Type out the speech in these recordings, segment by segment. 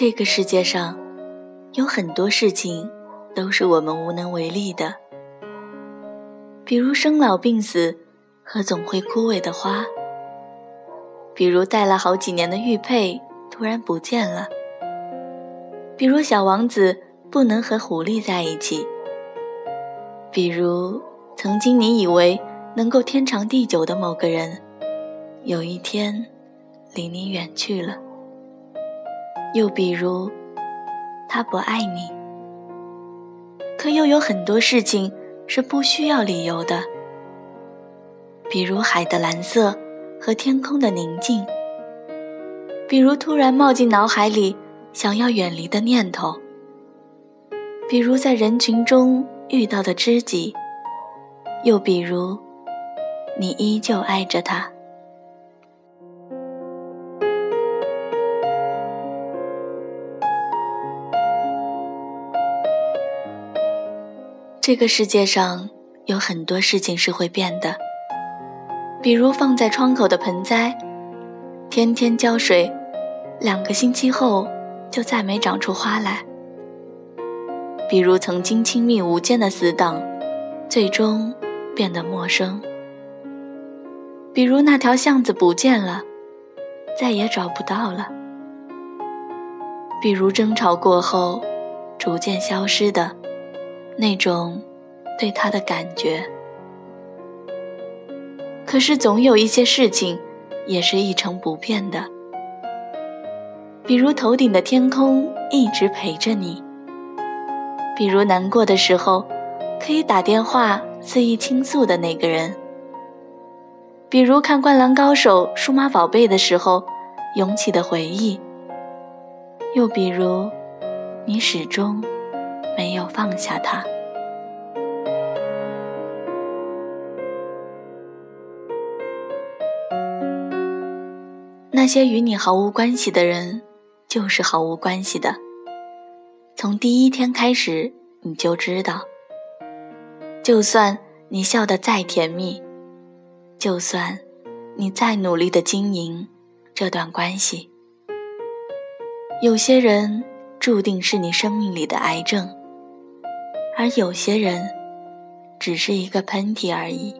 这个世界上有很多事情都是我们无能为力的，比如生老病死和总会枯萎的花，比如戴了好几年的玉佩突然不见了，比如小王子不能和狐狸在一起，比如曾经你以为能够天长地久的某个人，有一天离你远去了。又比如，他不爱你，可又有很多事情是不需要理由的，比如海的蓝色和天空的宁静，比如突然冒进脑海里想要远离的念头，比如在人群中遇到的知己，又比如，你依旧爱着他。这个世界上有很多事情是会变的，比如放在窗口的盆栽，天天浇水，两个星期后就再没长出花来；比如曾经亲密无间的死党，最终变得陌生；比如那条巷子不见了，再也找不到了；比如争吵过后，逐渐消失的。那种对他的感觉，可是总有一些事情也是一成不变的，比如头顶的天空一直陪着你，比如难过的时候可以打电话肆意倾诉的那个人，比如看《灌篮高手》《数码宝贝》的时候涌起的回忆，又比如你始终。没有放下他。那些与你毫无关系的人，就是毫无关系的。从第一天开始，你就知道。就算你笑得再甜蜜，就算你再努力的经营这段关系，有些人注定是你生命里的癌症。而有些人，只是一个喷嚏而已。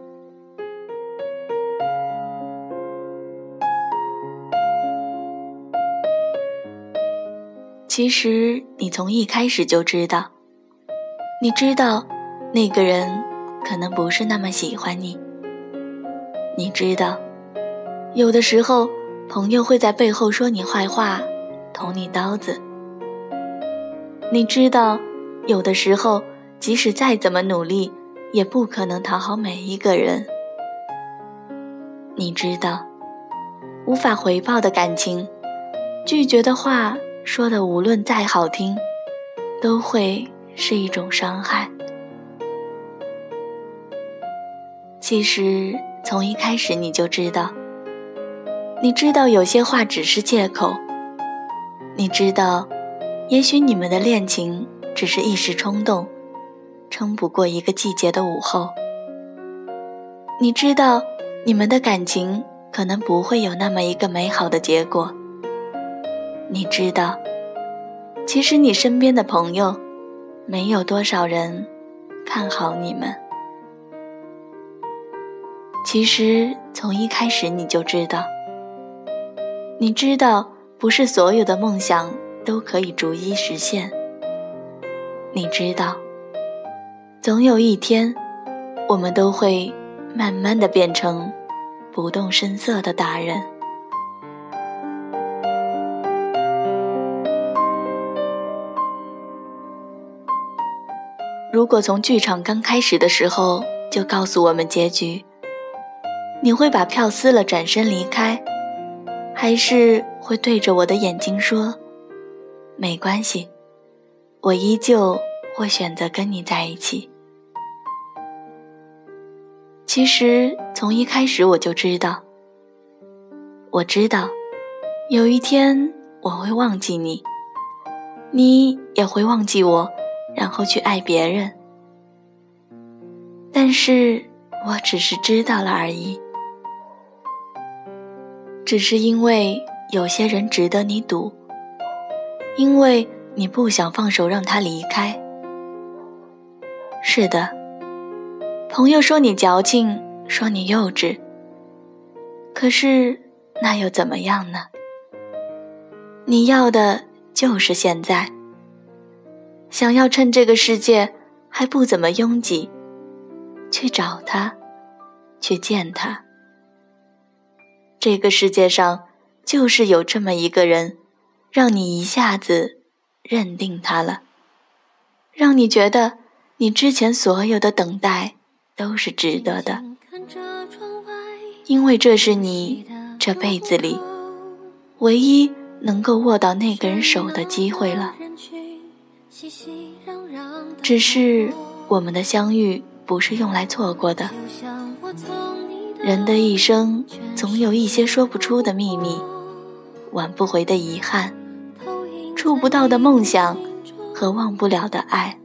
其实，你从一开始就知道，你知道那个人可能不是那么喜欢你。你知道，有的时候朋友会在背后说你坏话，捅你刀子。你知道，有的时候。即使再怎么努力，也不可能讨好每一个人。你知道，无法回报的感情，拒绝的话说的无论再好听，都会是一种伤害。其实从一开始你就知道，你知道有些话只是借口，你知道，也许你们的恋情只是一时冲动。撑不过一个季节的午后，你知道，你们的感情可能不会有那么一个美好的结果。你知道，其实你身边的朋友，没有多少人看好你们。其实从一开始你就知道，你知道，不是所有的梦想都可以逐一实现。你知道。总有一天，我们都会慢慢的变成不动声色的大人。如果从剧场刚开始的时候就告诉我们结局，你会把票撕了转身离开，还是会对着我的眼睛说：“没关系，我依旧会选择跟你在一起。”其实从一开始我就知道，我知道，有一天我会忘记你，你也会忘记我，然后去爱别人。但是我只是知道了而已，只是因为有些人值得你赌，因为你不想放手让他离开。是的，朋友说你矫情，说你幼稚。可是那又怎么样呢？你要的就是现在，想要趁这个世界还不怎么拥挤，去找他，去见他。这个世界上就是有这么一个人，让你一下子认定他了，让你觉得你之前所有的等待都是值得的，因为这是你这辈子里唯一。能够握到那个人手的机会了，只是我们的相遇不是用来错过的。人的一生总有一些说不出的秘密，挽不回的遗憾，触不到的梦想和忘不了的爱。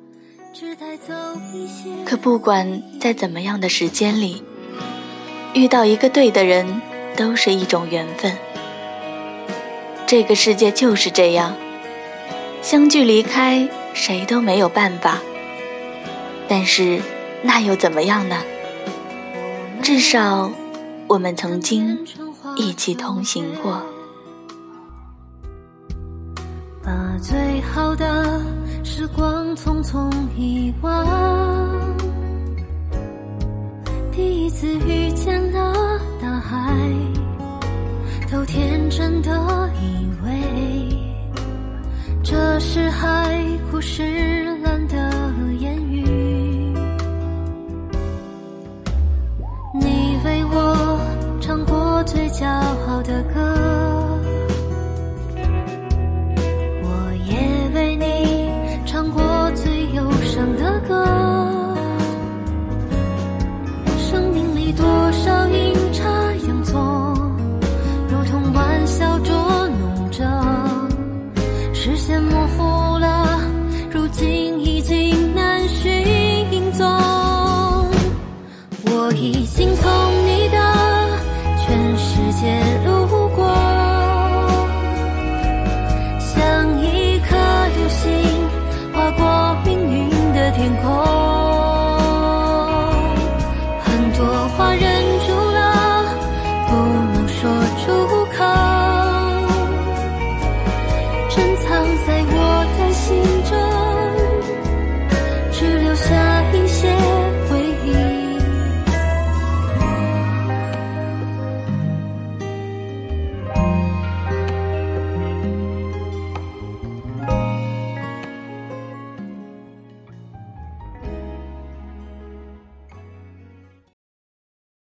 可不管在怎么样的时间里，遇到一个对的人，都是一种缘分。这个世界就是这样，相聚离开谁都没有办法。但是那又怎么样呢？至少我们曾经一起同行过。把最好的时光匆匆遗忘，第一次遇见了大海，都天真的以为。这是海湿冷的言语。你为我唱过最骄傲的歌。一心从